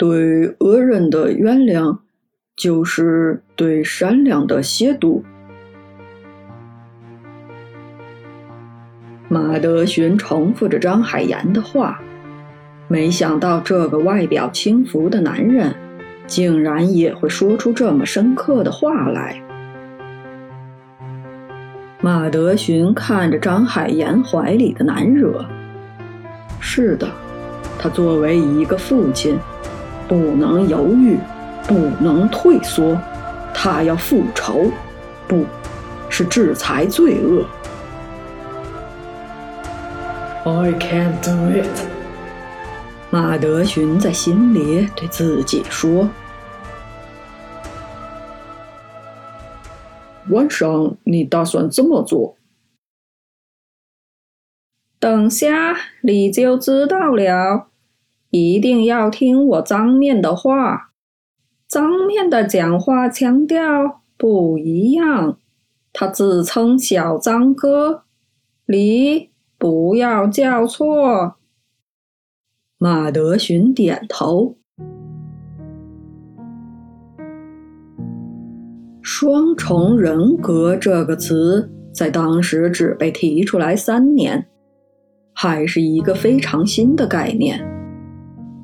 对恶人的原谅，就是对善良的亵渎。马德寻重复着张海岩的话，没想到这个外表轻浮的男人，竟然也会说出这么深刻的话来。马德寻看着张海岩怀里的男惹，是的，他作为一个父亲，不能犹豫，不能退缩，他要复仇，不是制裁罪恶。I can't do it。马德寻在心里对自己说。晚上你打算怎么做？等下你就知道了。一定要听我张面的话。张面的讲话腔调不一样。他自称小张哥，你不要叫错。马德寻点头。双重人格这个词在当时只被提出来三年，还是一个非常新的概念。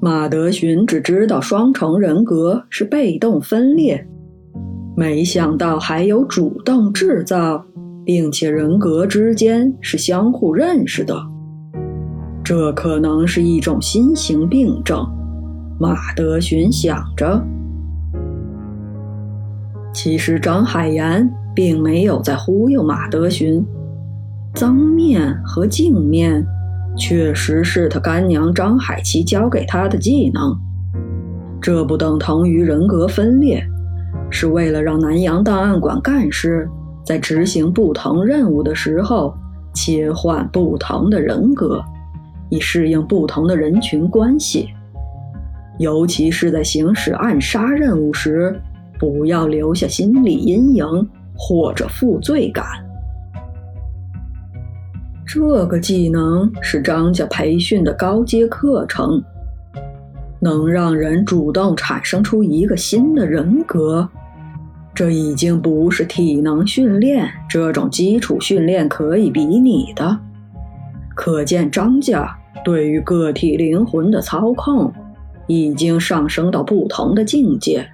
马德寻只知道双重人格是被动分裂，没想到还有主动制造，并且人格之间是相互认识的。这可能是一种新型病症。马德寻想着。其实张海岩并没有在忽悠马德寻，脏面和镜面确实是他干娘张海琪教给他的技能，这不等同于人格分裂，是为了让南洋档案馆干事在执行不同任务的时候切换不同的人格，以适应不同的人群关系，尤其是在行使暗杀任务时。不要留下心理阴影或者负罪感。这个技能是张家培训的高阶课程，能让人主动产生出一个新的人格。这已经不是体能训练这种基础训练可以比拟的。可见张家对于个体灵魂的操控已经上升到不同的境界。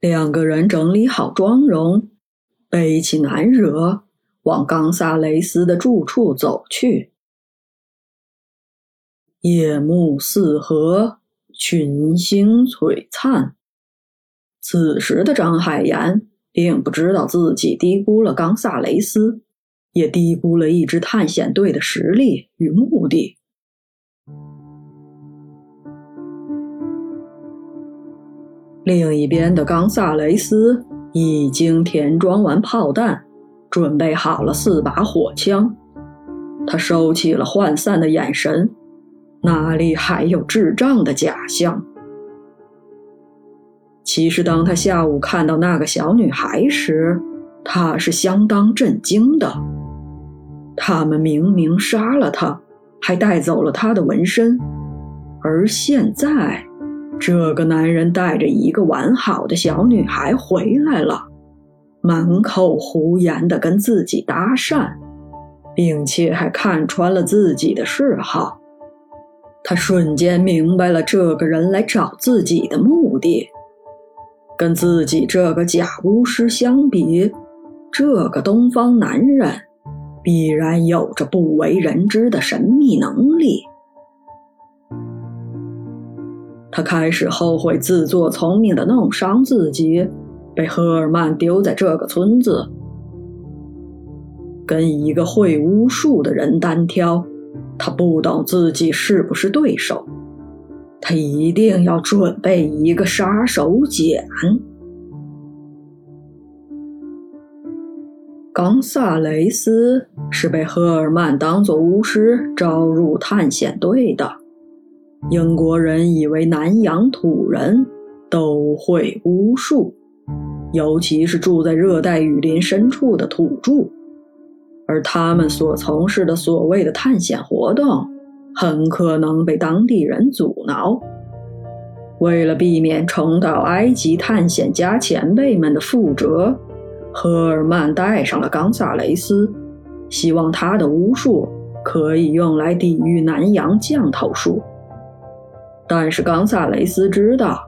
两个人整理好妆容，背起难惹，往冈萨雷斯的住处走去。夜幕四合，群星璀璨。此时的张海岩并不知道自己低估了冈萨雷斯，也低估了一支探险队的实力与目的。另一边的冈萨雷斯已经填装完炮弹，准备好了四把火枪。他收起了涣散的眼神，哪里还有智障的假象？其实，当他下午看到那个小女孩时，他是相当震惊的。他们明明杀了她，还带走了她的纹身，而现在……这个男人带着一个完好的小女孩回来了，满口胡言的跟自己搭讪，并且还看穿了自己的嗜好。他瞬间明白了这个人来找自己的目的。跟自己这个假巫师相比，这个东方男人必然有着不为人知的神秘能力。他开始后悔自作聪明的弄伤自己，被赫尔曼丢在这个村子，跟一个会巫术的人单挑，他不懂自己是不是对手，他一定要准备一个杀手锏。冈萨雷斯是被赫尔曼当作巫师招入探险队的。英国人以为南洋土人都会巫术，尤其是住在热带雨林深处的土著，而他们所从事的所谓的探险活动，很可能被当地人阻挠。为了避免重蹈埃及探险家前辈们的覆辙，赫尔曼带上了冈萨雷斯，希望他的巫术可以用来抵御南洋降头术。但是冈萨雷斯知道，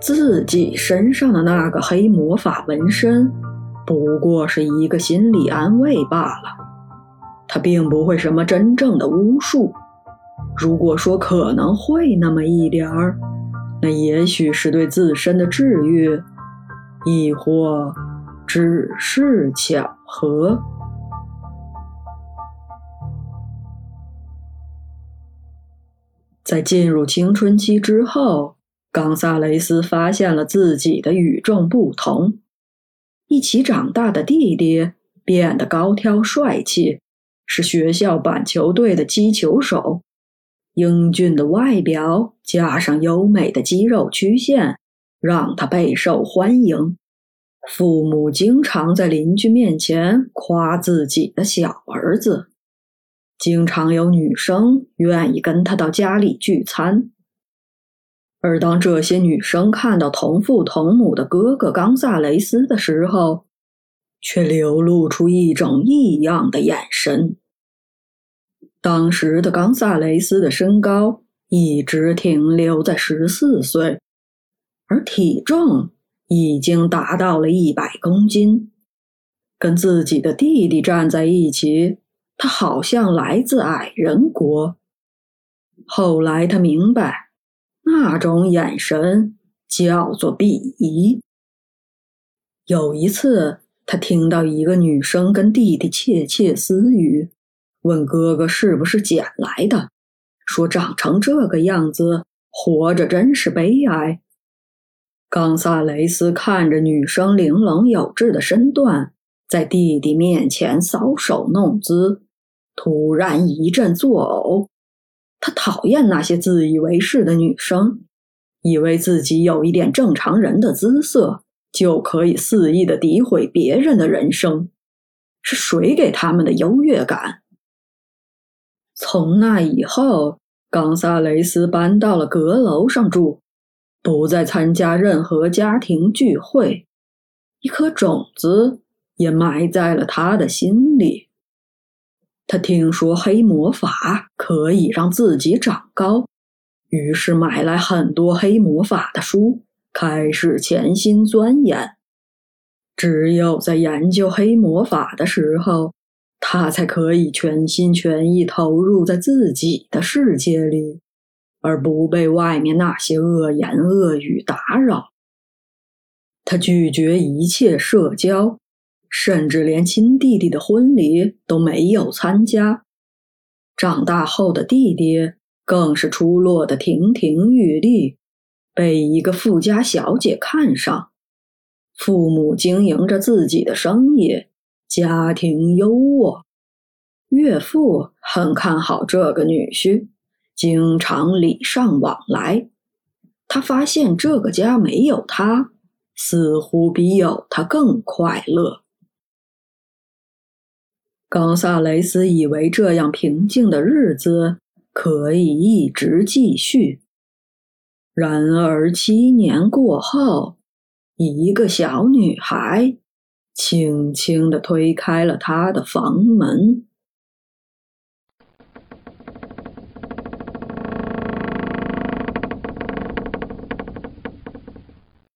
自己身上的那个黑魔法纹身不过是一个心理安慰罢了，他并不会什么真正的巫术。如果说可能会那么一点儿。那也许是对自身的治愈，亦或只是巧合。在进入青春期之后，冈萨雷斯发现了自己的与众不同。一起长大的弟弟变得高挑帅气，是学校板球队的击球手。英俊的外表加上优美的肌肉曲线，让他备受欢迎。父母经常在邻居面前夸自己的小儿子，经常有女生愿意跟他到家里聚餐。而当这些女生看到同父同母的哥哥冈萨雷斯的时候，却流露出一种异样的眼神。当时的冈萨雷斯的身高一直停留在十四岁，而体重已经达到了一百公斤。跟自己的弟弟站在一起，他好像来自矮人国。后来他明白，那种眼神叫做鄙夷。有一次，他听到一个女生跟弟弟窃窃私语。问哥哥是不是捡来的？说长成这个样子，活着真是悲哀。冈萨雷斯看着女生玲珑有致的身段，在弟弟面前搔首弄姿，突然一阵作呕。他讨厌那些自以为是的女生，以为自己有一点正常人的姿色，就可以肆意的诋毁别人的人生。是谁给他们的优越感？从那以后，冈萨雷斯搬到了阁楼上住，不再参加任何家庭聚会。一颗种子也埋在了他的心里。他听说黑魔法可以让自己长高，于是买来很多黑魔法的书，开始潜心钻研。只有在研究黑魔法的时候。他才可以全心全意投入在自己的世界里，而不被外面那些恶言恶语打扰。他拒绝一切社交，甚至连亲弟弟的婚礼都没有参加。长大后的弟弟更是出落得亭亭玉立，被一个富家小姐看上。父母经营着自己的生意。家庭优渥，岳父很看好这个女婿，经常礼尚往来。他发现这个家没有他，似乎比有他更快乐。冈萨雷斯以为这样平静的日子可以一直继续，然而七年过后，一个小女孩。轻轻地推开了他的房门。